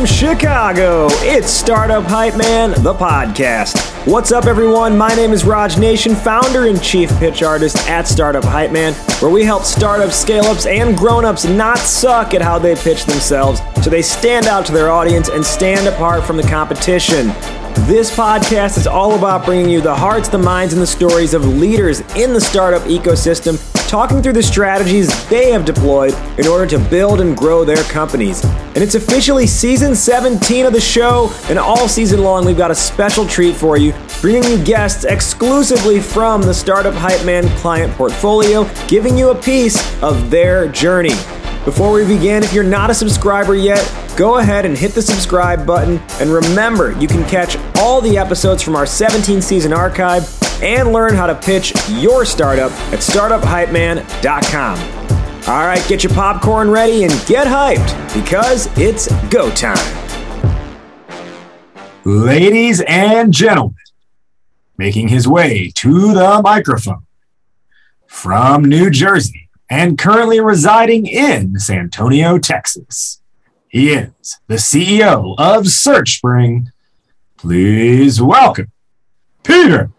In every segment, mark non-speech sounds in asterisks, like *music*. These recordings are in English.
from Chicago, it's Startup Hype Man, the podcast. What's up, everyone? My name is Raj Nathan, founder and chief pitch artist at Startup Hype Man, where we help startups, scale ups, and grown ups not suck at how they pitch themselves so they stand out to their audience and stand apart from the competition. This podcast is all about bringing you the hearts, the minds, and the stories of leaders in the startup ecosystem, talking through the strategies they have deployed in order to build and grow their companies. And it's officially season 17 of the show, and all season long, we've got a special treat for you, bringing you guests exclusively from the Startup Hype Man client portfolio, giving you a piece of their journey. Before we begin, if you're not a subscriber yet, go ahead and hit the subscribe button. And remember, you can catch all the episodes from our 17 season archive and learn how to pitch your startup at startuphypeman.com. All right, get your popcorn ready and get hyped because it's go time. Ladies and gentlemen, making his way to the microphone from New Jersey and currently residing in San Antonio, Texas. He is the CEO of SearchSpring. Please welcome Peter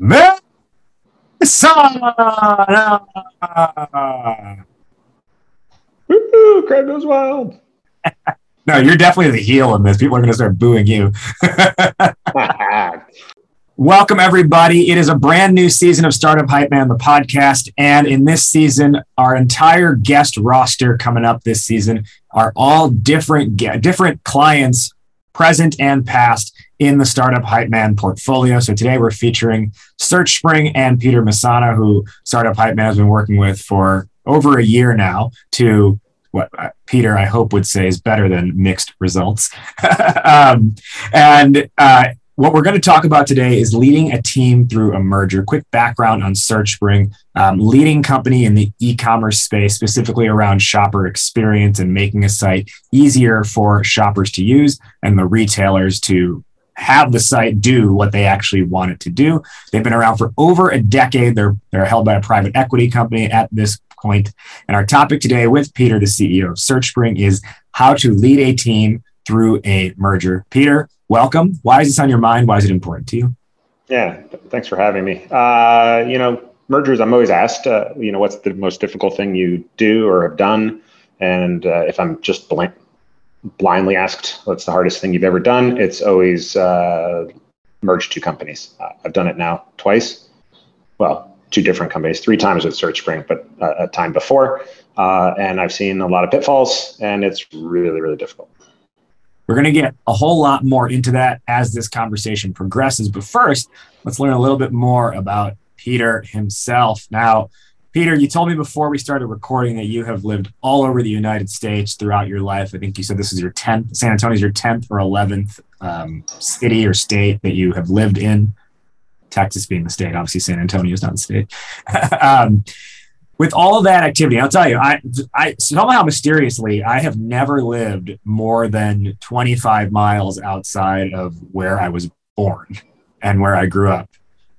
Messana. Woo, crowd goes wild. *laughs* no, you're definitely the heel in this. People are going to start booing you. *laughs* *laughs* Welcome, everybody. It is a brand new season of Startup Hype Man, the podcast. And in this season, our entire guest roster coming up this season are all different, different clients, present and past, in the Startup Hype Man portfolio. So today we're featuring SearchSpring and Peter Messana, who Startup Hype Man has been working with for over a year now to what uh, Peter, I hope, would say is better than mixed results. *laughs* um, and uh, what we're going to talk about today is leading a team through a merger. Quick background on SearchSpring, um, leading company in the e-commerce space, specifically around shopper experience and making a site easier for shoppers to use and the retailers to have the site do what they actually want it to do. They've been around for over a decade. They're they're held by a private equity company at this point. And our topic today with Peter, the CEO of SearchSpring, is how to lead a team through a merger. Peter, welcome. Why is this on your mind? Why is it important to you? Yeah, thanks for having me. Uh, you know, mergers, I'm always asked, uh, you know, what's the most difficult thing you do or have done? And uh, if I'm just blank, blindly asked, what's the hardest thing you've ever done? It's always uh, merged two companies. Uh, I've done it now twice. Well, two different companies, three times with SearchSpring, but uh, a time before. and I've seen a lot of pitfalls, and it's really, really difficult. We're going to get a whole lot more into that as this conversation progresses. But first, let's learn a little bit more about Peter himself. Now, Peter, you told me before we started recording that you have lived all over the United States throughout your life. I think you said this is your 10th, San Antonio is your 10th or 11th um, city or state that you have lived in. Texas being the state, obviously San Antonio is not the state. *laughs* um, with all that activity, I'll tell you, I, I somehow mysteriously, I have never lived more than 25 miles outside of where I was born and where I grew up.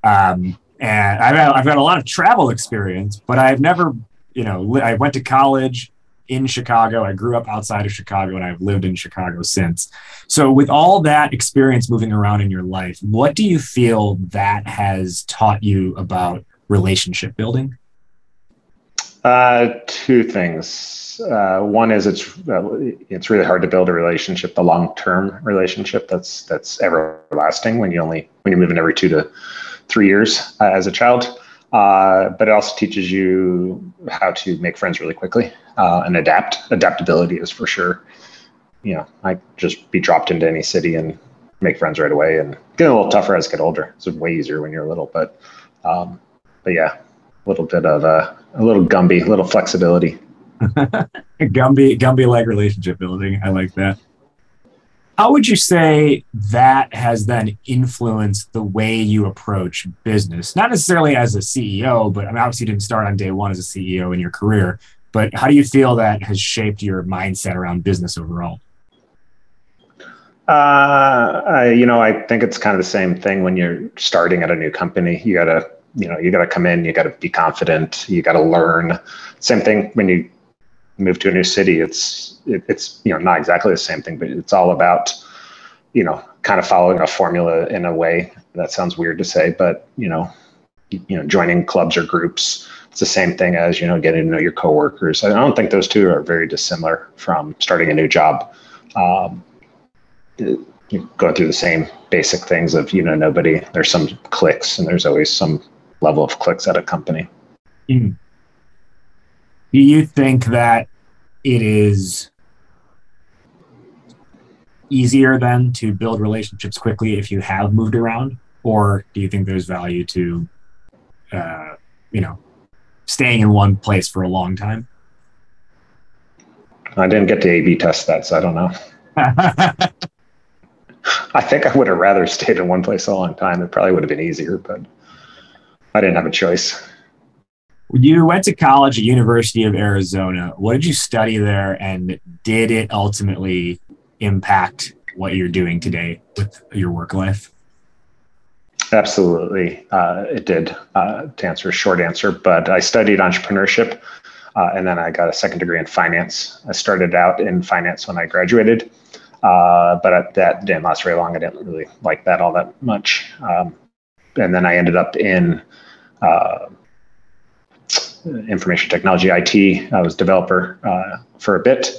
Um, and I've had, I've got a lot of travel experience, but I've never, you know, I went to college in Chicago. I grew up outside of Chicago and I've lived in Chicago since. So, with all that experience moving around in your life, what do you feel that has taught you about relationship building? Uh, two things. Uh, one is it's uh, it's really hard to build a relationship, the long term relationship that's that's everlasting when you only when you're moving every two to three years uh, as a child. Uh, but it also teaches you how to make friends really quickly uh, and adapt. Adaptability is for sure. You know, I just be dropped into any city and make friends right away. And get a little tougher as I get older. It's way easier when you're little, but um, but yeah, a little bit of a, a little Gumby, a little flexibility. *laughs* Gumby, Gumby like relationship building. I like that. How would you say that has then influenced the way you approach business? Not necessarily as a CEO, but I mean, obviously you didn't start on day one as a CEO in your career. But how do you feel that has shaped your mindset around business overall? Uh, I, you know, I think it's kind of the same thing when you're starting at a new company. You got to you know you got to come in you got to be confident you got to learn same thing when you move to a new city, it's it, it's you know not exactly the same thing, but it's all about you know kind of following a formula in a way. That sounds weird to say, but you know you know joining clubs or groups. It's the same thing as you know getting to know your coworkers. I don't think those two are very dissimilar from starting a new job. Um, you go through the same basic things of you know nobody. There's some clicks, and there's always some level of clicks at a company. Mm. Do you think that it is easier then to build relationships quickly if you have moved around, or do you think there's value to, uh, you know, staying in one place for a long time? I didn't get to A/B test that, so I don't know. *laughs* I think I would have rather stayed in one place a long time. It probably would have been easier, but I didn't have a choice. You went to college at University of Arizona. What did you study there, and did it ultimately impact what you're doing today with your work life? Absolutely, uh, it did. Uh, to answer a short answer, but I studied entrepreneurship, uh, and then I got a second degree in finance. I started out in finance when I graduated, uh, but that didn't last very long. I didn't really like that all that much. Um, and then I ended up in uh, information technology IT. I was developer uh, for a bit,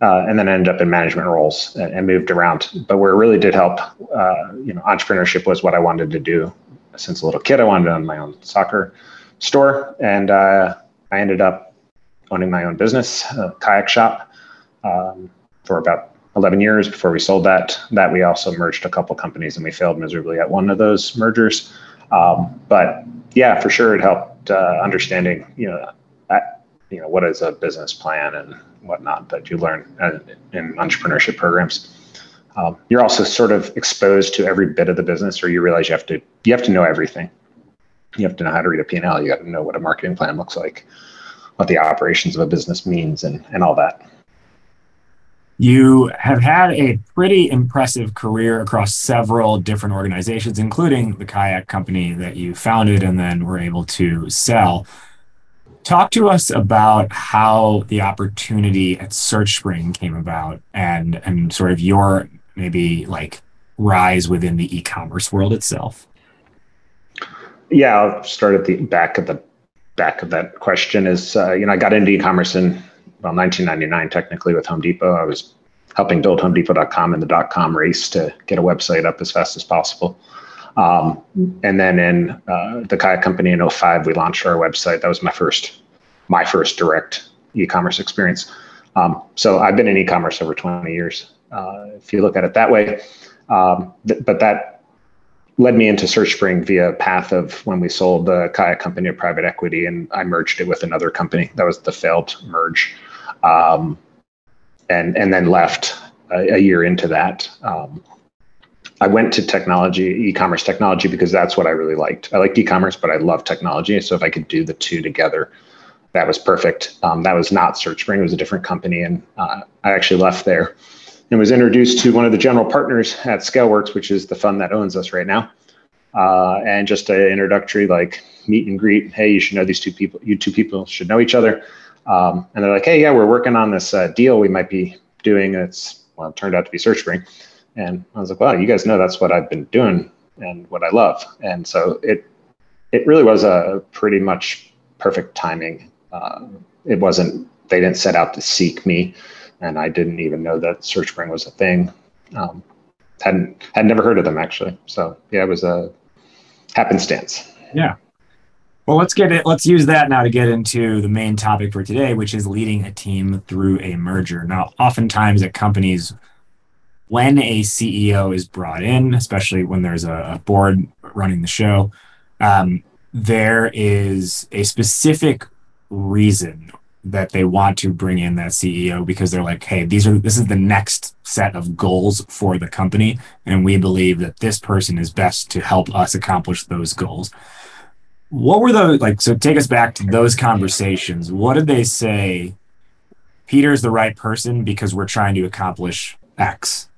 uh, and then ended up in management roles and, and, moved around. But where it really did help, uh, you know, entrepreneurship was what I wanted to do since a little kid. I wanted to own my own soccer store, and uh, I ended up owning my own business, a kayak shop, um, for about 11 years before we sold that. That we also merged a couple companies and we failed miserably at one of those mergers. Um, but yeah, for sure, it helped uh, understanding, you know, you know, what is a business plan and whatnot that you learn in entrepreneurship programs. Um, you're also sort of exposed to every bit of the business, or you realize you have to you have to know everything. You have to know how to read a P&L. You got to know what a marketing plan looks like, what the operations of a business means, and and all that. You have had a pretty impressive career across several different organizations, including the kayak company that you founded and then were able to sell. Talk to us about how the opportunity at SearchSpring came about and, and sort of your maybe like rise within the e-commerce world itself. Yeah, I'll start at the back of the back of that question is, uh, you know, I got into e-commerce in well, 1999 technically with Home Depot. I was helping build HomeDepot.com in the dot com race to get a website up as fast as possible. Um, and then in uh, the kayak company in 05, we launched our website. That was my first, my first direct e-commerce experience. Um, so I've been in e-commerce over 20 years. Uh, if you look at it that way, um, th- but that led me into SearchSpring via a path of when we sold the kayak company to private equity, and I merged it with another company. That was the failed merge um, and and then left a, a year into that. Um, I went to technology, e-commerce technology, because that's what I really liked. I liked e-commerce, but I love technology. So if I could do the two together, that was perfect. Um, that was not SearchSpring; it was a different company, and uh, I actually left there and was introduced to one of the general partners at ScaleWorks, which is the fund that owns us right now. Uh, and just an introductory like meet and greet. Hey, you should know these two people. You two people should know each other. Um, and they're like, hey, yeah, we're working on this uh, deal we might be doing. It's, well, it turned out to be SearchSpring. And I was like, wow, you guys know that's what I've been doing and what I love. And so it, it really was a pretty much perfect timing. Uh, it wasn't, they didn't set out to seek me. And I didn't even know that SearchSpring was a thing. Um, hadn't, had never heard of them actually. So yeah, it was a happenstance. Yeah. Well, let's get it. Let's use that now to get into the main topic for today, which is leading a team through a merger. Now, oftentimes at companies, when a CEO is brought in, especially when there's a, board running the show, um, there is a specific reason that they want to bring in that CEO because they're like, hey, these are this is the next set of goals for the company, and we believe that this person is best to help us accomplish those goals what were those like so take us back to those conversations what did they say peter's the right person because we're trying to accomplish x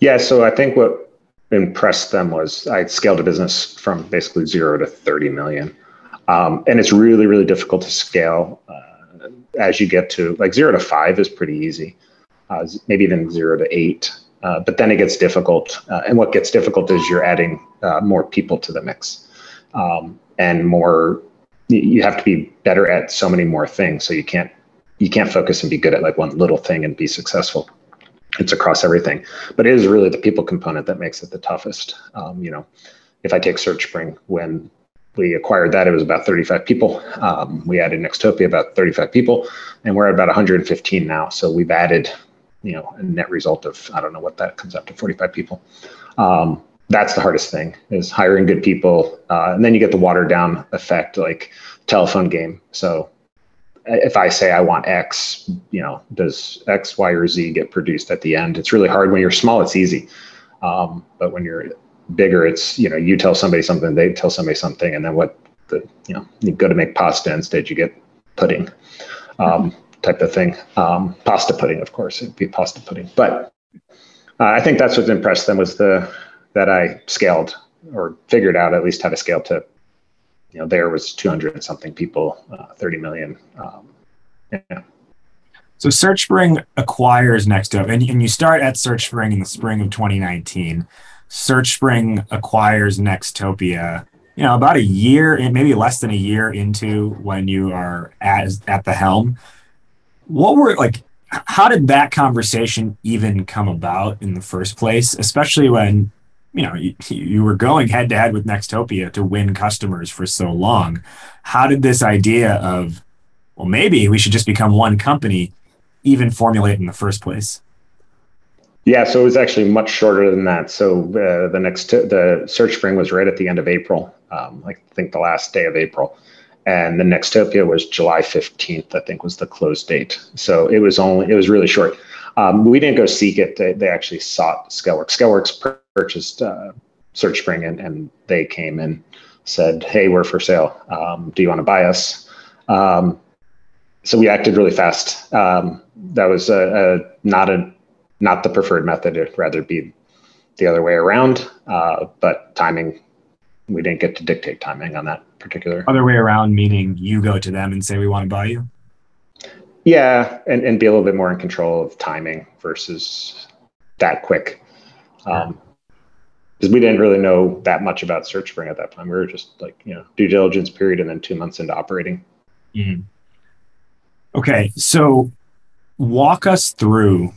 yeah so i think what impressed them was i scaled a business from basically zero to 30 million um, and it's really really difficult to scale uh, as you get to like zero to five is pretty easy, uh, maybe even zero to eight. Uh, but then it gets difficult. Uh, and what gets difficult is you're adding uh, more people to the mix um, and more. You have to be better at so many more things. So you can't you can't focus and be good at like one little thing and be successful. It's across everything, but it is really the people component that makes it the toughest. Um, you know, if I take SearchSpring, when we acquired that, it was about 35 people. Um, we added Nextopia, about 35 people, and we're at about 115 now. So we've added, you know, a net result of I don't know what that comes up to 45 people. Um, that's the hardest thing is hiring good people, uh, and then you get the watered down effect, like telephone game. So if I say I want X, you know, does X, Y, or Z get produced at the end? It's really hard. When you're small, it's easy. Um, but when you're bigger, it's, you know, you tell somebody something, they tell somebody something, and then what the, you know, you go to make pasta instead, you get pudding um, type of thing. Um, pasta pudding, of course, it'd be pasta pudding. But uh, I think that's what impressed them was the, that I scaled or figured out at least how to scale to you know, there was 200 something people, uh, 30 million. Um, yeah. So SearchSpring acquires Nextopia, and, and you start at SearchSpring in the spring of 2019. SearchSpring acquires Nextopia, you know, about a year, maybe less than a year into when you are at, at the helm. What were like, how did that conversation even come about in the first place, especially when you know you, you were going head to head with Nextopia to win customers for so long. How did this idea of well maybe we should just become one company even formulate in the first place? Yeah, so it was actually much shorter than that. So uh, the next the SearchSpring was right at the end of April, um, I think the last day of April, and the Nextopia was July fifteenth. I think was the close date. So it was only it was really short. Um, we didn't go seek it. They, they actually sought Scaleworks. Scaleworks purchased uh, SearchSpring and, and they came and said, "Hey, we're for sale. Um, do you want to buy us?" Um, so we acted really fast. Um, that was a, a, not a not the preferred method. It'd rather be the other way around. Uh, but timing, we didn't get to dictate timing on that particular. Other way around, meaning you go to them and say, "We want to buy you." Yeah, and, and be a little bit more in control of timing versus that quick. Um, because we didn't really know that much about SearchSpring at that time. We were just like, you know, due diligence period and then two months into operating. Mm-hmm. Okay. So walk us through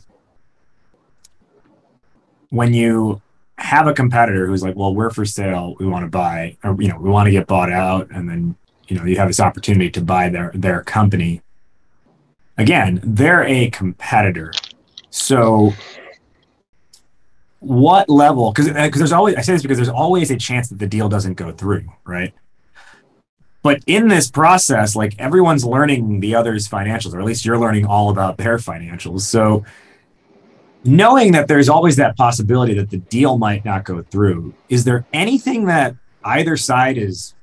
when you have a competitor who's like, well, we're for sale, we want to buy, or, you know, we want to get bought out. And then, you know, you have this opportunity to buy their, their company again, they're a competitor. So what level because because uh, there's always I say this because there's always a chance that the deal doesn't go through, right? But in this process, like everyone's learning the other's financials, or at least you're learning all about their financials. So knowing that there's always that possibility that the deal might not go through, is there anything that either side is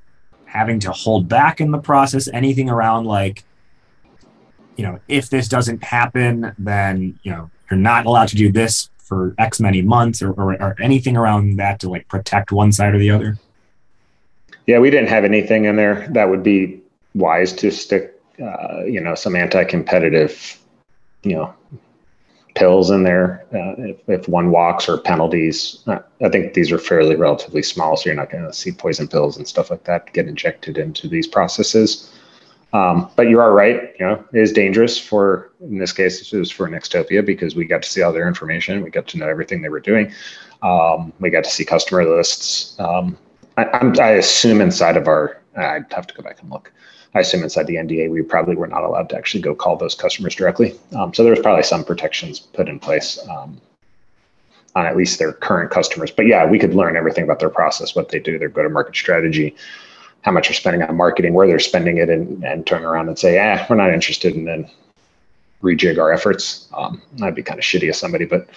having to hold back in the process? Anything around like you know, if this doesn't happen, then, you know, you're not allowed to do this for X many months or, or, or anything around that to like protect one side or the other? Yeah, we didn't have anything in there that would be wise to stick, uh, you know, some anti-competitive, you know, pills in there uh, if, if, one walks or penalties. Uh, I think these are fairly relatively small, so you're not going to see poison pills and stuff like that get injected into these processes. Um, but you are right. You know, it is dangerous for, in this case, it was for Nextopia because we got to see all their information. We got to know everything they were doing. Um, we got to see customer lists. Um, I, I, assume inside of our, I'd have to go back and look. I assume inside the NDA, we probably were not allowed to actually go call those customers directly. Um, so there was probably some protections put in place um, on at least their current customers. But yeah, we could learn everything about their process, what they do, their go-to-market strategy, how much they're spending on marketing, where they're spending it, and, and turn around and say, "Ah, we're not interested," and then rejig our efforts. Um, that'd be kind of shitty of somebody, but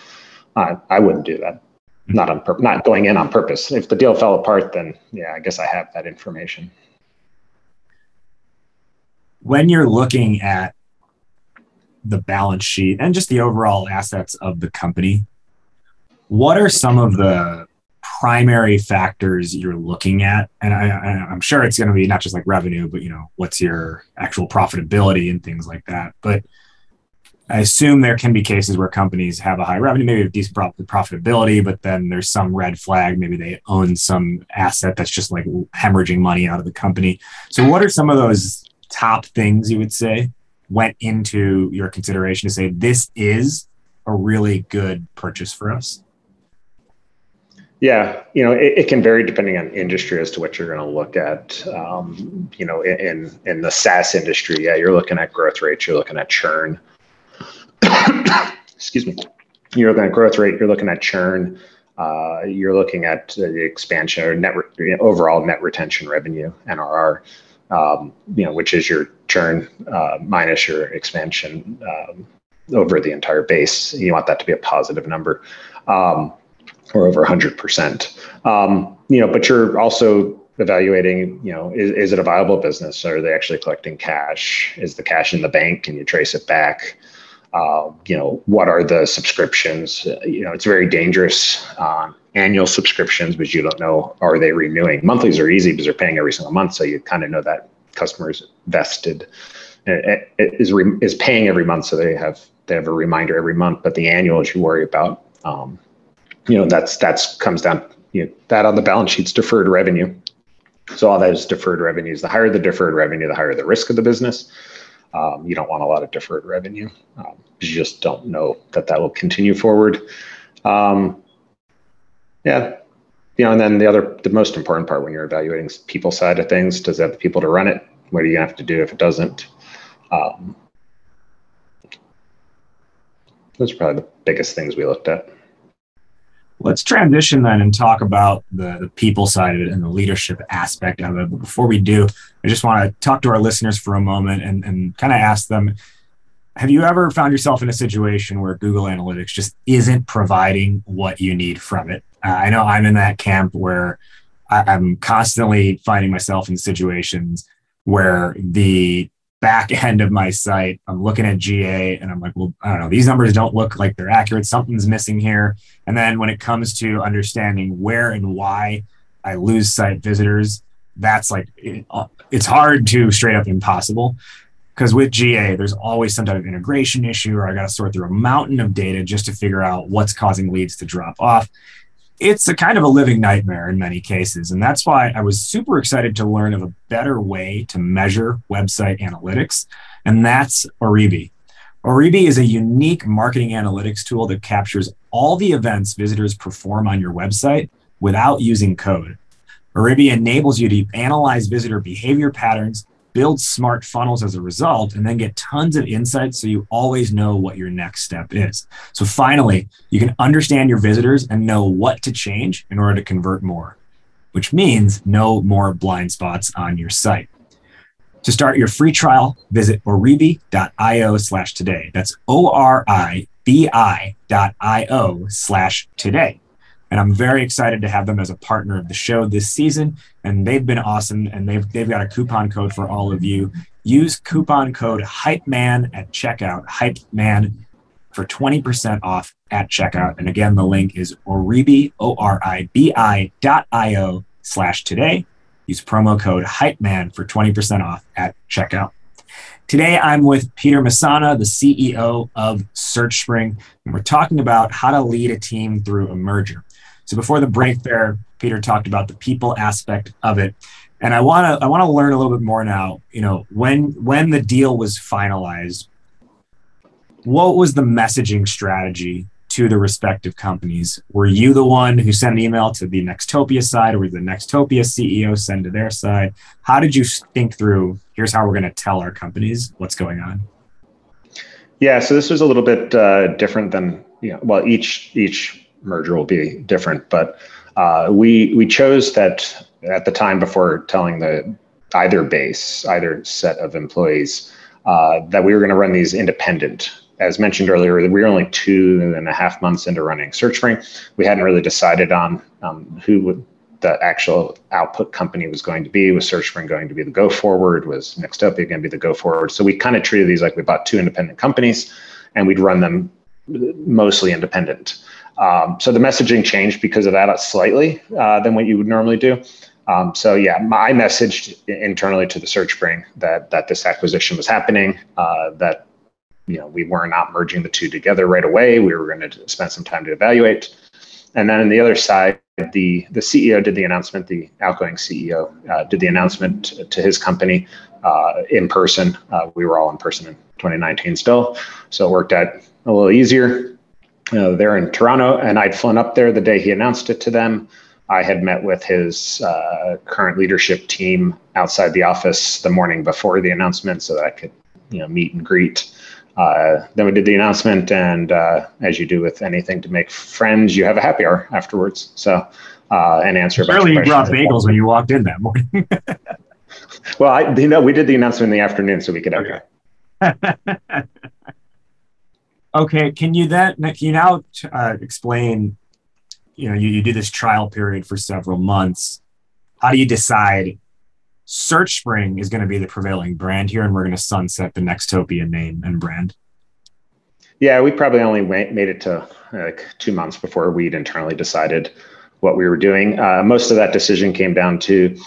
I wouldn't do that. Not on purpose. Not going in on purpose. If the deal fell apart, then yeah, I guess I have that information. When you're looking at the balance sheet and just the overall assets of the company, what are some of the primary factors you're looking at? And I, I'm sure it's going to be not just like revenue, but you know, what's your actual profitability and things like that. But I assume there can be cases where companies have a high revenue, maybe a decent profitability, but then there's some red flag. Maybe they own some asset that's just like hemorrhaging money out of the company. So, what are some of those top things you would say went into your consideration to say this is a really good purchase for us? Yeah, you know, it, it, can vary depending on industry as to what you're going to look at. Um, you know, in in the SaaS industry, yeah, you're looking at growth rates, you're looking at churn. *coughs* excuse me, you're looking at growth rate, you're looking at churn, uh, you're looking at the expansion or net re- overall net retention revenue (NRR), um, you know, which is your churn uh, minus your expansion um, over the entire base. You want that to be a positive number, um, or over 100%. Um, you know, but you're also evaluating, you know, is, is it a viable business? Are they actually collecting cash? Is the cash in the bank? Can you trace it back? Uh, you know, what are the subscriptions? Uh, you know, it's very dangerous. Um, annual subscriptions, because you don't know are they renewing. Monthlies are easy because they're paying every single month, so you kind of know that customers vested it, it is re, is paying every month, so they have they have a reminder every month. But the annuals you worry about, um, you know, that's that's comes down you know, that on the balance sheet's deferred revenue. So all that is deferred revenues. The higher the deferred revenue, the higher the risk of the business. Um, you don't want a lot of deferred revenue. Um, you just don't know that that will continue forward. Um, yeah, you know, and then the other, the most important part when you're evaluating people side of things, does it have the people to run it? What are you gonna have to do if it doesn't? Um, those are probably the biggest things we looked at. Let's transition then and talk about the, the people side of it and the leadership aspect of it. But before we do, I just want to talk to our listeners for a moment and, and kind of ask them Have you ever found yourself in a situation where Google Analytics just isn't providing what you need from it? Uh, I know I'm in that camp where I, I'm constantly finding myself in situations where the back end of my site, I'm looking at GA and I'm like, well, I don't know, these numbers don't look like they're accurate. Something's missing here. And then when it comes to understanding where and why I lose site visitors, that's like, it, uh, it's hard to straight up impossible. Because with GA, there's always some type of integration issue, or I got to sort through a mountain of data just to figure out what's causing leads to drop off it's a kind of a living nightmare in many cases. And that's why I was super excited to learn of a better way to measure website analytics, and that's Oribi. Oribi is a unique marketing analytics tool that captures all the events visitors perform on your website without using code. Oribi enables you to analyze visitor behavior patterns build smart funnels as a result, and then get tons of insights so you always know what your next step is. So finally, you can understand your visitors and know what to change in order to convert more, which means no more blind spots on your site. To start your free trial, visit oribi.io slash today. That's O R I B I dot I O slash today. And I'm very excited to have them as a partner of the show this season. And they've been awesome. And they've, they've got a coupon code for all of you. Use coupon code HYPEMAN at checkout, HYPEMAN for 20% off at checkout. And again, the link is Oribi, O R I B I dot I O slash today. Use promo code HYPEMAN for 20% off at checkout. Today, I'm with Peter Messana, the CEO of SearchSpring, and we're talking about how to lead a team through a merger. So before the break there, Peter talked about the people aspect of it. And I want to I want to learn a little bit more now, you know, when when the deal was finalized, what was the messaging strategy to the respective companies? Were you the one who sent an email to the Nextopia side or the Nextopia CEO send to their side? How did you think through here's how we're going to tell our companies what's going on? Yeah, so this was a little bit uh, different than you know, well, each each merger will be different. But uh, we we chose that at the time before telling the either base, either set of employees, uh, that we were going to run these independent. As mentioned earlier, we were only two and a half months into running SearchSpring. We hadn't really decided on um, who would the actual output company was going to be. Was SearchSpring going to be the go forward? Was Nextopia going to be the go forward? So we kind of treated these like we bought two independent companies, and we'd run them mostly independent. Um, so the messaging changed because of that slightly uh, than what you would normally do. Um, so yeah, I messaged internally to the SearchSpring that that this acquisition was happening, uh, that you know we were not merging the two together right away. We were going to spend some time to evaluate, and then on the other side, the the CEO did the announcement. The outgoing CEO uh, did the announcement to his company uh, in person. Uh, we were all in person in 2019 still, so it worked out a little easier. Uh, they're in Toronto, and I'd flown up there the day he announced it to them. I had met with his uh, current leadership team outside the office the morning before the announcement so that I could, you know, meet and greet. Uh, then we did the announcement, and uh, as you do with anything to make friends, you have a happy hour afterwards. So, uh, and answer. Surely you brought bagels when you walked in that morning. *laughs* well, I, you know, we did the announcement in the afternoon so we could have. Okay. *laughs* okay. Can you then? Can you now uh, explain you know you, you do this trial period for several months how do you decide searchspring is going to be the prevailing brand here and we're going to sunset the nextopia name and brand yeah we probably only made it to like two months before we'd internally decided what we were doing uh, most of that decision came down to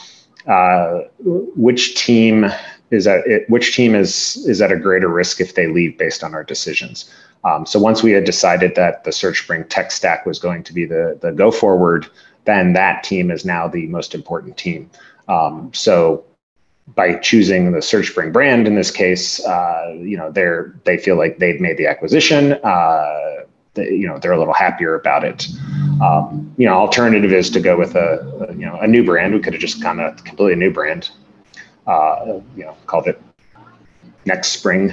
uh, which team is at it, which team is is at a greater risk if they leave based on our decisions um, so once we had decided that the SearchSpring tech stack was going to be the, the go forward, then that team is now the most important team. Um, so by choosing the SearchSpring brand in this case, uh, you know they're they feel like they've made the acquisition. Uh, they, you know they're a little happier about it. Um, you know, alternative is to go with a, a, you know a new brand. We could have just gone a completely new brand. Uh, you know, called it Next Spring.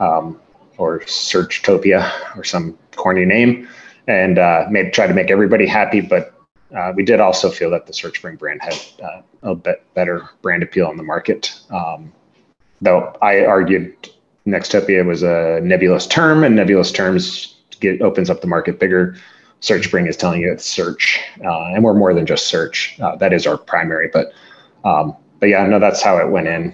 Um, or Searchtopia or some corny name, and uh, made try to make everybody happy. But uh, we did also feel that the SearchSpring brand had uh, a bit better brand appeal in the market. Um, though I argued Nextopia was a nebulous term, and nebulous terms get opens up the market bigger. SearchSpring is telling you it's search, uh, and we're more than just search. Uh, that is our primary, but um, but yeah, no, that's how it went in.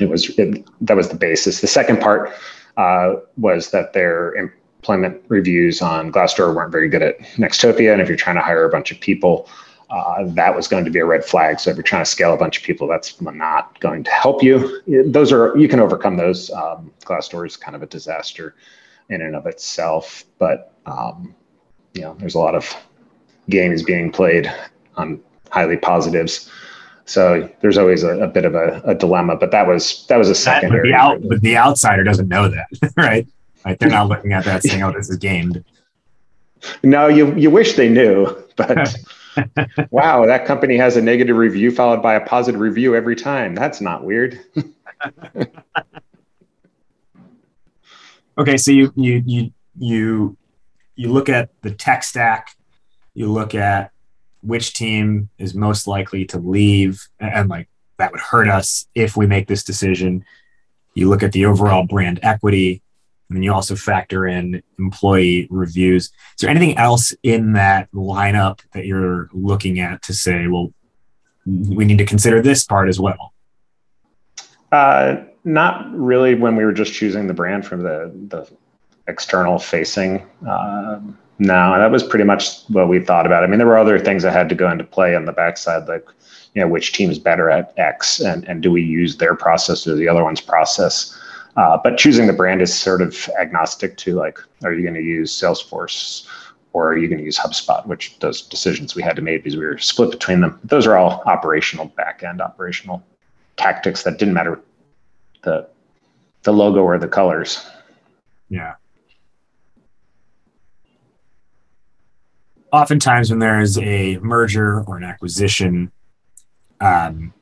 It was it, that was the basis. The second part uh, was that their employment reviews on Glassdoor weren't very good at Nextopia. And if you're trying to hire a bunch of people, uh, that was going to be a red flag. So if you're trying to scale a bunch of people, that's not going to help you. Those are you can overcome those. Um, Glassdoor is kind of a disaster in and of itself, but um, you know there's a lot of games being played on highly positives. So there's always a, a bit of a, a, dilemma, but that was that was a secondary. But the, out, but the outsider doesn't know that, *laughs* right? Like they're not looking at that saying, "Oh, this is gamed." No, you you wish they knew, but *laughs* wow, that company has a negative review followed by a positive review every time. That's not weird. *laughs* okay, so you you you you you look at the tech stack, you look at which team is most likely to leave and like that would hurt us if we make this decision. You look at the overall brand equity and then you also factor in employee reviews. Is there anything else in that lineup that you're looking at to say well we need to consider this part as well? Uh, not really when we were just choosing the brand from the the external facing uh, no, that was pretty much what we thought about. I mean, there were other things that had to go into play on the backside, like you know, which team's better at X, and and do we use their process or the other one's process? Uh, but choosing the brand is sort of agnostic to like, are you going to use Salesforce or are you going to use HubSpot? Which those decisions we had to make because we were split between them. But Those are all operational back end operational tactics that didn't matter the the logo or the colors. Yeah. Oftentimes when there's a merger or an acquisition, um,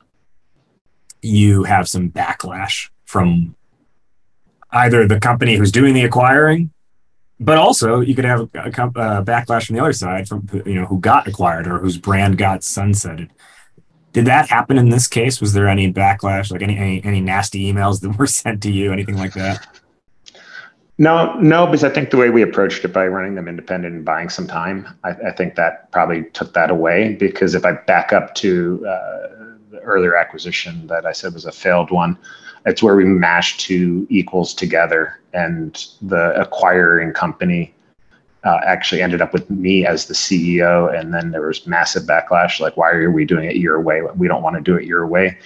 you have some backlash from either the company who's doing the acquiring, but also you could have a, a, a, backlash from the other side from you know who got acquired or whose brand got sunsetted. Did that happen in this case? Was there any backlash, like any any, any nasty emails that were *laughs* sent to you, anything like that? No, no, because I think the way we approached it by running them independent and buying some time, I, I think that probably took that away. Because if I back up to uh, the earlier acquisition that I said was a failed one, it's where we mashed two equals together, and the acquiring company uh, actually ended up with me as the CEO. And then there was massive backlash like, why are we doing it your way? We don't want to do it your way.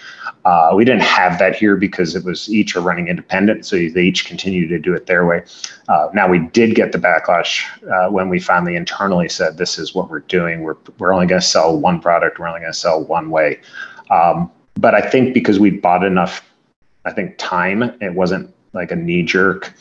Uh, we didn't have that here because it was each are running independent. So they each continue to do it their way. Uh, now, we did get the backlash uh, when we finally internally said, this is what we're doing. We're, we're only going to sell one product, we're only going to sell one way. Um, but I think because we bought enough, I think, time, it wasn't like a knee jerk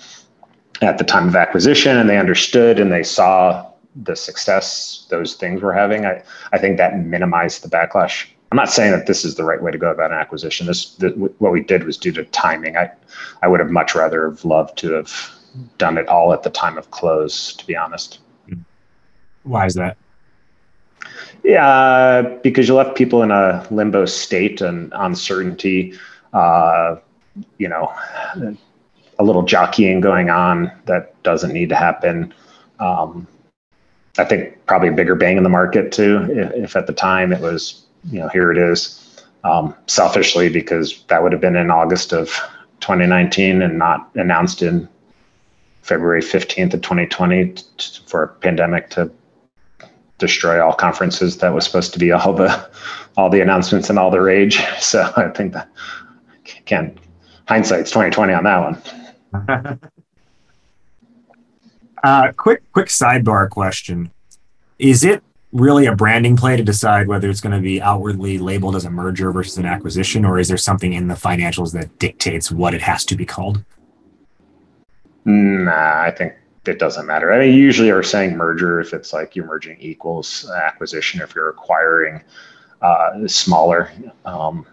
at the time of acquisition and they understood and they saw the success those things were having, I, I think that minimized the backlash. I'm not saying that this is the right way to go about an acquisition. This, the, what we did was due to timing. I, I would have much rather have loved to have done it all at the time of close, to be honest. Why is that? Yeah, because you left people in a limbo state and uncertainty. Uh, you know, a little jockeying going on that doesn't need to happen. Um, I think probably a bigger bang in the market too. If, if, at the time it was, you know, here it is. Um, selfishly, because that would have been in August of 2019 and not announced in February 15th of 2020 t- for a pandemic to destroy all conferences. That was supposed to be all the all the announcements and all the rage. *laughs* So I think that can hindsight's 2020 on that one. *laughs* uh, quick, quick sidebar question: Is it really a branding play to decide whether it's going to be outwardly labeled as a merger versus an acquisition, or is there something in the financials that dictates what it has to be called? Nah, I think it doesn't matter. I mean, usually are saying merger if it's like you're merging equals acquisition if you're acquiring uh, smaller. Um,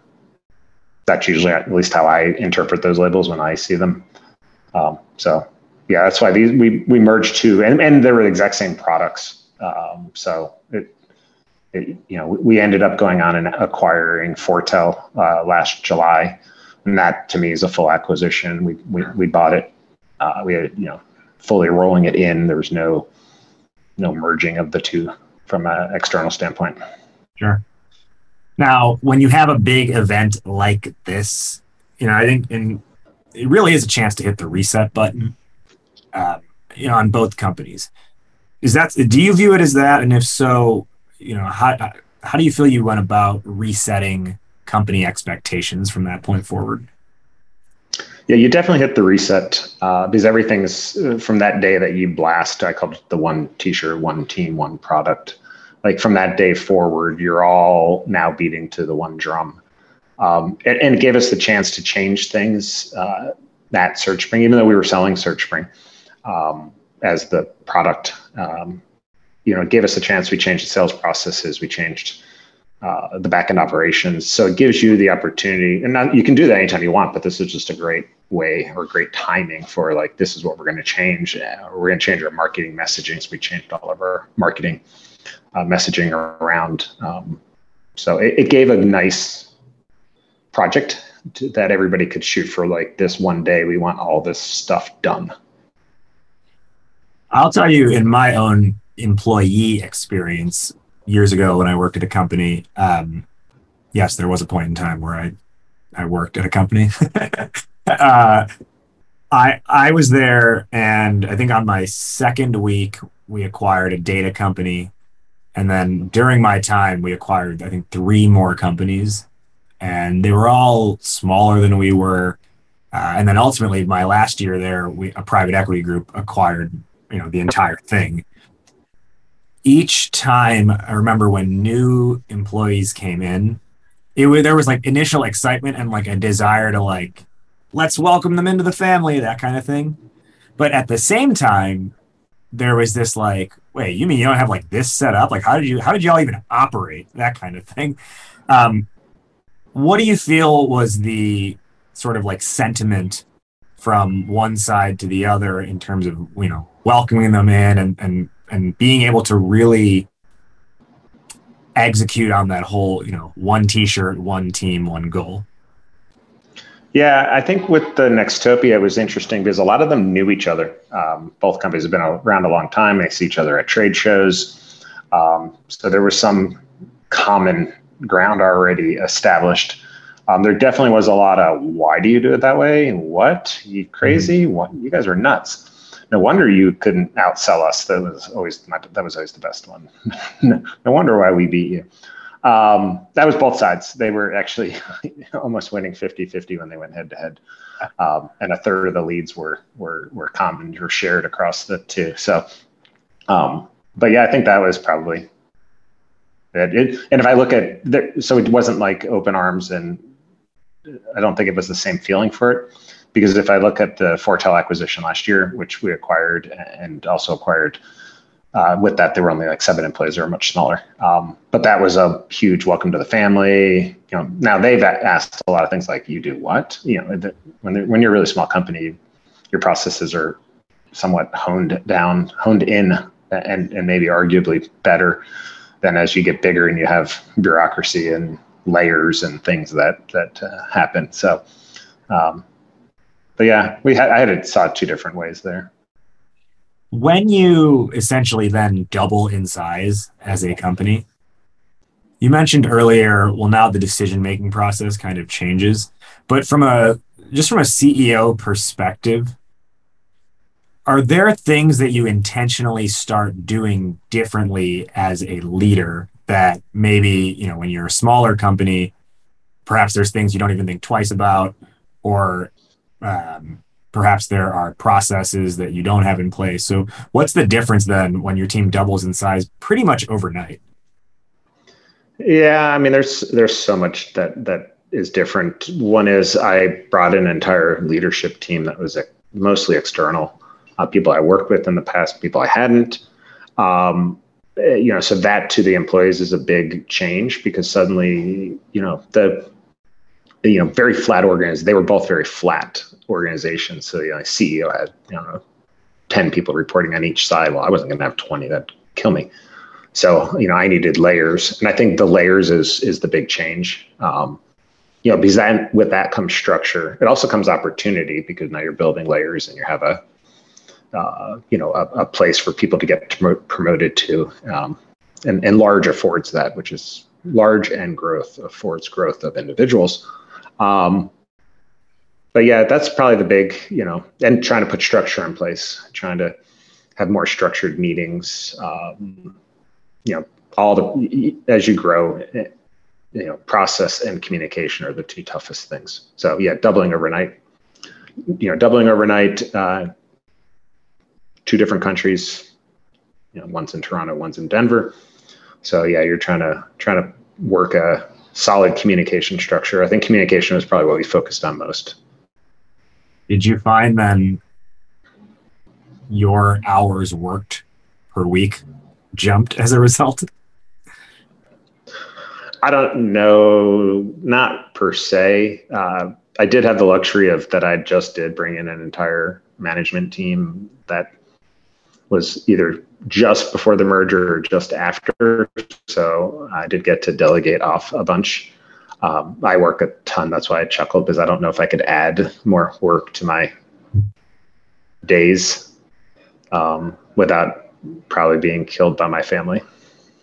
that's usually at least how I interpret those labels when I see them. Um, so yeah, that's why these we we merged two, and and they were the exact same products. Um, so it, it, you know we ended up going on and acquiring 4-Tell uh, last July, and that to me is a full acquisition. We we we bought it. Uh, we had you know fully rolling it in. There was no no merging of the two from an external standpoint. Sure. Now, when you have a big event like this, you know, I think and it really is a chance to hit the reset button, um, you know, on both companies. Is that do you view it as that? And if so, you know, how how do you feel you went about resetting company expectations from that point forward? Yeah, you definitely hit the reset uh, because everything's uh, from that day that you blast. I called it the one T-shirt, one team, one product. Like from that day forward, you're all now beating to the one drum, um, and, and, it gave us the chance to change things uh, at SearchSpring, even though we were selling SearchSpring um, as the product. Um, you know, gave us a chance. We changed the sales processes. We changed uh, the backend operations. So it gives you the opportunity, and you can do that anytime you want. But this is just a great way or great timing for like this is what we're going to change. Uh, we're going to change our marketing messaging. So we changed all of our marketing uh, messaging around. Um, so it, it, gave a nice project to, that everybody could shoot for. Like this one day, we want all this stuff done. I'll tell you, in my own employee experience, years ago when I worked at a company, um, yes, there was a point in time where I, I worked at a company. *laughs* uh, I I was there, and I think on my second week we acquired a data company, and then during my time we acquired I think three more companies, and they were all smaller than we were. Uh, and then ultimately, my last year there, we a private equity group acquired you know the entire thing each time I remember when new employees came in, it was there was like initial excitement and like a desire to like let's welcome them into the family, that kind of thing. But at the same time, there was this like, wait, you mean you don't have like this set up? Like how did you how did y'all even operate? That kind of thing. Um, what do you feel was the sort of like sentiment from one side to the other in terms of you know welcoming them in and, and and being able to really execute on that whole, you know, one t-shirt, one team, one goal. Yeah, I think with the Nextopia, it was interesting because a lot of them knew each other. Um, both companies have been around a long time. They see each other at trade shows. Um, so there was some common ground already established. Um, there definitely was a lot of why do you do it that way? What? You crazy? Mm-hmm. What? You guys are nuts. no wonder you couldn't outsell us. That was always my, that was always the best one. *laughs* no wonder why we beat you. Um, that was both sides. They were actually *laughs* almost winning 50-50 when they went head to head. Um, and a third of the leads were were were common or shared across the two. So um, but yeah, I think that was probably it. and if I look at the, so it wasn't like open arms and I don't think it was the same feeling for it because if I look at the 4-Tell acquisition last year, which we acquired and also acquired uh, with that, there were only like seven employees, were much smaller. Um, but that was a huge welcome to the family. You know, now they've asked a lot of things like, "You do what?" You know, when when you're a really small company, your processes are somewhat honed down, honed in, and and maybe arguably better than as you get bigger and you have bureaucracy and layers and things that that uh, happen. So, um, but yeah, we had I had it saw two different ways there. When you essentially then double in size as a company, you mentioned earlier. Well, now the decision making process kind of changes, but from a just from a CEO perspective, are there things that you intentionally start doing differently as a leader that maybe you know when you're a smaller company perhaps there's things you don't even think twice about or um, perhaps there are processes that you don't have in place? So what's the difference then when your team doubles in size pretty much overnight? Yeah i mean there's there's so much that that is different. One is i brought an entire leadership team that was mostly external uh, people I worked with in the past, people I hadn't. Um, eh, you know, so that to the employees is a big change because suddenly, you know, the you know very flat organizations. They were both very flat organizations. So you know, CEO had you know ten people reporting on each side. Well, I wasn't going to have twenty. That'd kill me. So you know, I needed layers, and I think the layers is is the big change. Um, you know, because then with that comes structure. It also comes opportunity because now you're building layers and you have a uh, you know, a, a, place for people to get promoted to. Um, and, and large affords that, which is large and growth affords growth of individuals. Um, but yeah, that's probably the big, you know, and trying to put structure in place, trying to have more structured meetings. Um, you know, all the as you grow, you know, process and communication are the two toughest things. So yeah, doubling overnight. You know, doubling overnight. Uh, two different countries. You know, one's in Toronto, one's in Denver. So yeah, you're trying to trying to work a solid communication structure. I think communication was probably what we focused on most. Did you find then your hours worked per week jumped as a result? I don't know, not per se. Uh, I did have the luxury of that I just did bring in an entire management team that was either just before the merger or just after. So I did get to delegate off a bunch. Um, I work a ton. That's why I chuckled because I don't know if I could add more work to my days um, without probably being killed by my family. *laughs*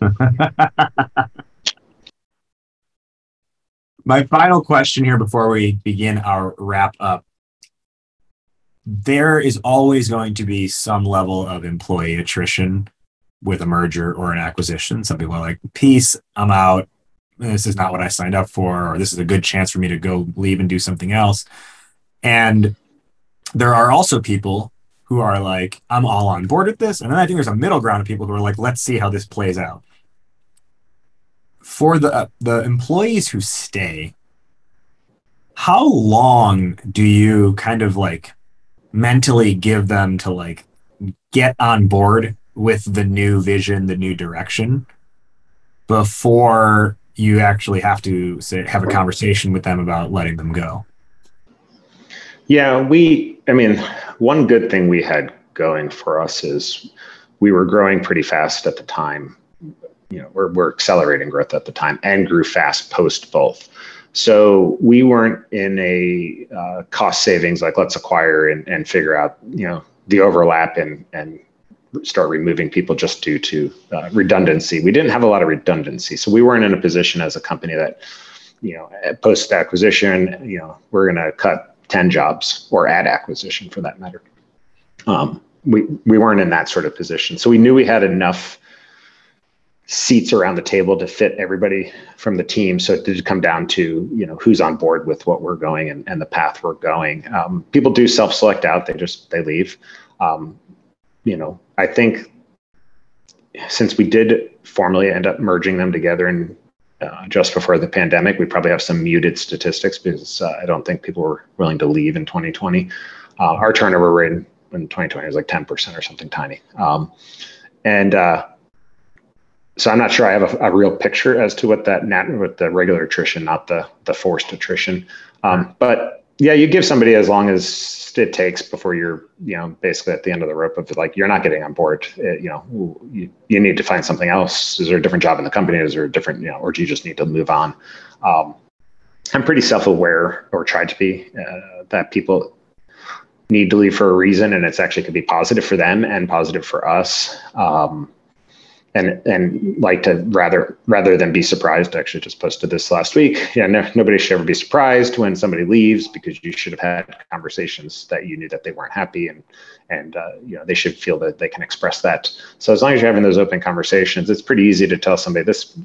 my final question here before we begin our wrap up there is always going to be some level of employee attrition with a merger or an acquisition. Some people are like, peace, I'm out. This is not what I signed up for, or this is a good chance for me to go leave and do something else. And there are also people who are like, I'm all on board with this. And then I think there's a middle ground of people who are like, let's see how this plays out. For the uh, the employees who stay, how long do you kind of like mentally give them to like get on board with the new vision, the new direction before you actually have to say, have a conversation with them about letting them go? Yeah, we, I mean, one good thing we had going for us is we were growing pretty fast at the time. You know, we're, we're accelerating growth at the time and grew fast post both. So we weren't in a uh, cost savings like let's acquire and, and figure out you know the overlap and and start removing people just due to uh, redundancy. We didn't have a lot of redundancy, so we weren't in a position as a company that you know post acquisition you know we're going to cut ten jobs or add acquisition for that matter. Um, we we weren't in that sort of position. So we knew we had enough seats around the table to fit everybody from the team. So it did come down to you know who's on board with what we're going and, and the path we're going. Um, people do self-select out; they just they leave. Um, you know, I think since we did formally end up merging them together and uh, just before the pandemic, we probably have some muted statistics because uh, I don't think people were willing to leave in 2020. Uh, our turnover rate in, in 2020 was like 10% or something tiny. Um, and uh, so I'm not sure I have a, a, real picture as to what that net with the regular attrition, not the the forced attrition. Um, but yeah, you give somebody as long as it takes before you're, you know, basically at the end of the rope of like you're not getting on board. It, uh, you know, you, you need to find something else. Is there a different job in the company? Is there a different, you know, or do you just need to move on? Um, I'm pretty self-aware, or try to be, uh, that people need to leave for a reason, and it's actually could be positive for them and positive for us. Um, and and like to rather rather than be surprised. Actually, just posted this last week. Yeah, no, nobody should ever be surprised when somebody leaves because you should have had conversations that you knew that they weren't happy, and and uh, you know they should feel that they can express that. So as long as you're having those open conversations, it's pretty easy to tell somebody this.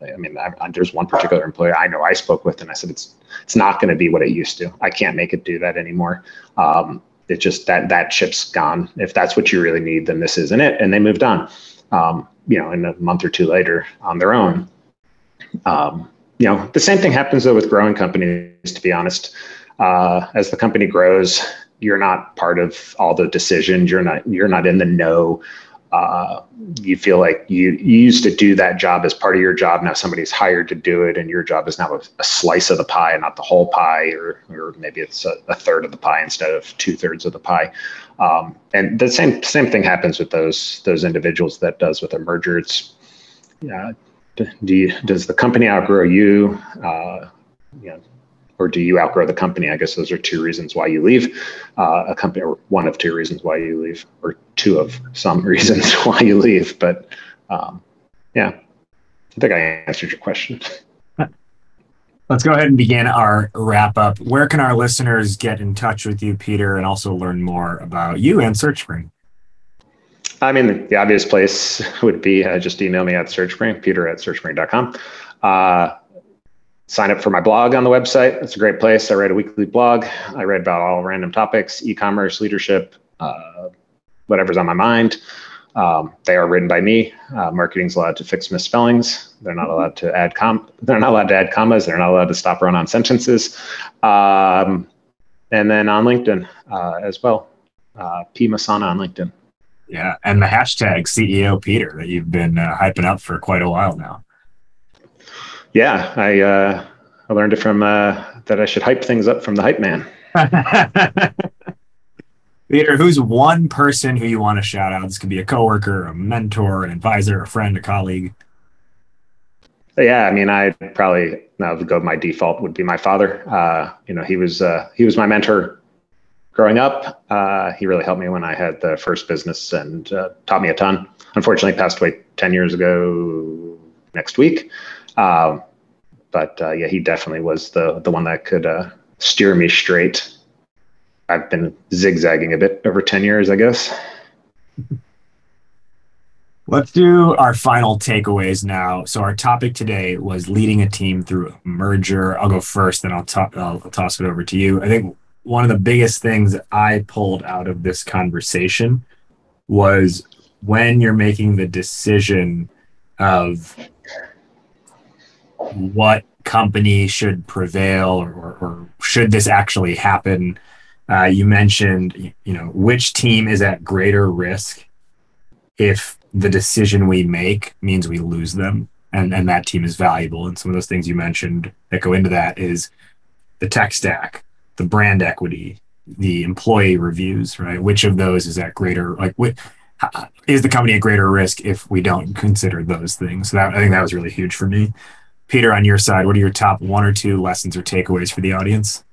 I mean, I, I, there's one particular employer I know I spoke with, and I said it's it's not going to be what it used to. I can't make it do that anymore. Um, it just that that ship's gone. If that's what you really need, then this isn't it. And they moved on. Um, you know, in a month or two later on their own. Um, you know, the same thing happens though with growing companies. To be honest, uh, as the company grows, you're not part of all the decisions. You're not you're not in the know. Uh, you feel like you, you used to do that job as part of your job. Now somebody's hired to do it, and your job is now a, a slice of the pie and not the whole pie, or or maybe it's a, a third of the pie instead of two thirds of the pie. Um, and the same same thing happens with those those individuals that does with a merger. It's yeah, do you, does the company outgrow you? Uh, you know, or do you outgrow the company? I guess those are two reasons why you leave uh, a company, or one of two reasons why you leave, or two of some *laughs* reasons why you leave. But um, yeah, I think I answered your question. *laughs* Let's go ahead and begin our wrap up. Where can our listeners get in touch with you, Peter, and also learn more about you and SearchSpring? I mean, the obvious place would be uh, just email me at SearchSpring, peter at searchspring.com. Uh, sign up for my blog on the website. It's a great place. I write a weekly blog. I write about all random topics, e-commerce, leadership, uh, whatever's on my mind. Um, they are written by me. Uh, marketing's allowed to fix misspellings. They're not allowed to add com. They're not allowed to add commas. They're not allowed to stop run-on sentences. Um, and then on LinkedIn uh, as well, uh, P Messana on LinkedIn. Yeah, and the hashtag CEO Peter that you've been uh, hyping up for quite a while now. Yeah, I uh, I learned it from uh, that I should hype things up from the hype man. *laughs* Peter, who's one person who you want to shout out? This could be a coworker, a mentor, an advisor, a friend, a colleague. Yeah, I mean, I probably now go. My default would be my father. Uh, you know, he was uh, he was my mentor growing up. Uh, he really helped me when I had the first business and uh, taught me a ton. Unfortunately, passed away ten years ago next week. Um, but uh, yeah, he definitely was the the one that could uh, steer me straight I've been zigzagging a bit over 10 years, I guess. *laughs* Let's do our final takeaways now. So our topic today was leading a team through a merger. I'll go first, then I'll, to- I'll toss it over to you. I think one of the biggest things I pulled out of this conversation was when you're making the decision of what company should prevail or, or should this actually happen uh, you mentioned, you know, which team is at greater risk if the decision we make means we lose them, and and that team is valuable. And some of those things you mentioned that go into that is the tech stack, the brand equity, the employee reviews, right? Which of those is at greater like is the company at greater risk if we don't consider those things? So that, I think that was really huge for me. Peter, on your side, what are your top one or two lessons or takeaways for the audience?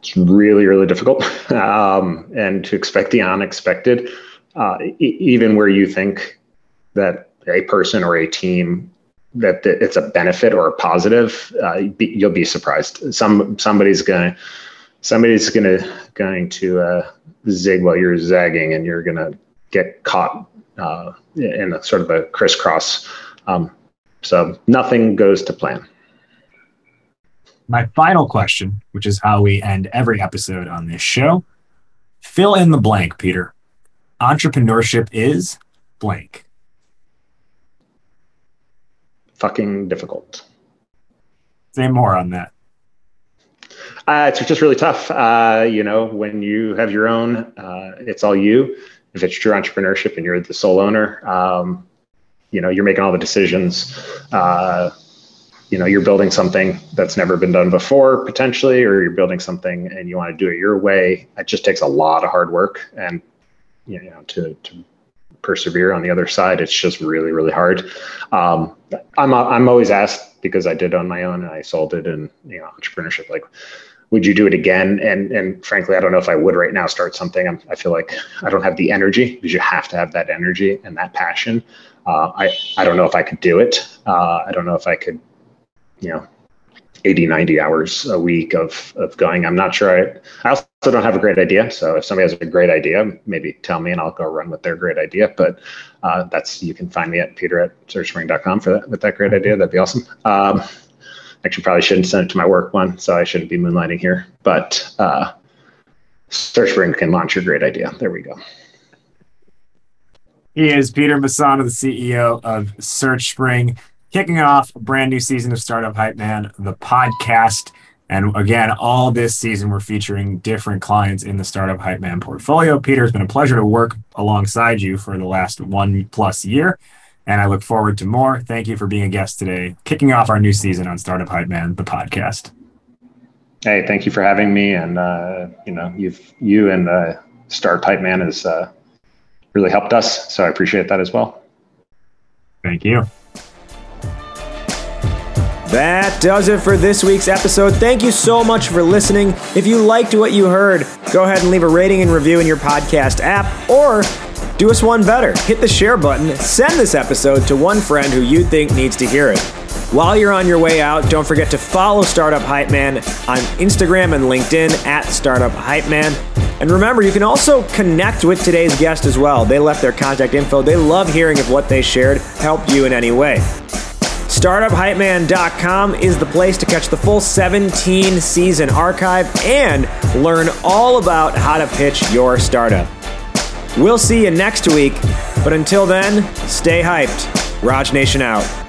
it's really really difficult *laughs* um, and to expect the unexpected uh, e- even where you think that a person or a team that it's a benefit or a positive uh, you'll be surprised some somebody's going to somebody's gonna going to uh, zig while you're zagging, and you're gonna get caught uh, in a sort of a crisscross. Um, so nothing goes to plan. My final question, which is how we end every episode on this show, fill in the blank, Peter. Entrepreneurship is blank. Fucking difficult. Say more on that. Uh, it's just really tough. Uh, you know, when you have your own, uh, it's all you. If it's true entrepreneurship and you're the sole owner, um, you know, you're making all the decisions. Uh, you know, you're building something that's never been done before, potentially, or you're building something and you want to do it your way. It just takes a lot of hard work, and you know, to to persevere on the other side, it's just really, really hard. Um, I'm I'm always asked because I did on my own and I sold it and you know entrepreneurship like would you do it again and and frankly I don't know if I would right now start something I'm, I feel like I don't have the energy because you have to have that energy and that passion uh, I I don't know if I could do it. Uh, I don't know if I could you know 80 90 hours a week of of going. I'm not sure. I i also don't have a great idea. So if somebody has a great idea maybe tell me and i'll go run with their great idea. But uh, that's you can find me at peter at searchspring.com for that with that great idea. That'd be awesome. Um, actually probably shouldn't send it to my work one so i shouldn't be moonlighting here. But uh, searchspring can launch your great idea. There we go he is peter Messana the ceo of searchspring kicking off a brand new season of Startup Hype Man, the podcast. And again, all this season, we're featuring different clients in the Startup Hype Man portfolio. Peter, it's been a pleasure to work alongside you for the last one plus year. And I look forward to more. Thank you for being a guest today, kicking off our new season on Startup Hype Man, the podcast. Hey, thank you for having me. And, uh, you know, you've, you and uh, Startup Hype Man has uh, really helped us. So I appreciate that as well. Thank you. That does it for this week's episode. Thank you so much for listening. If you liked what you heard, go ahead and leave a rating and review in your podcast app or do us one better. Hit the share button, send this episode to one friend who you think needs to hear it. While you're on your way out, don't forget to follow Startup Hype Man on Instagram and LinkedIn at Startup Hype Man. And remember, you can also connect with today's guest as well. They left their contact info. They love hearing if what they shared helped you in any way. StartupHypeman.com is the place to catch the full 17 season archive and learn all about how to pitch your startup. We'll see you next week, but until then, stay hyped. Raj Nathan out.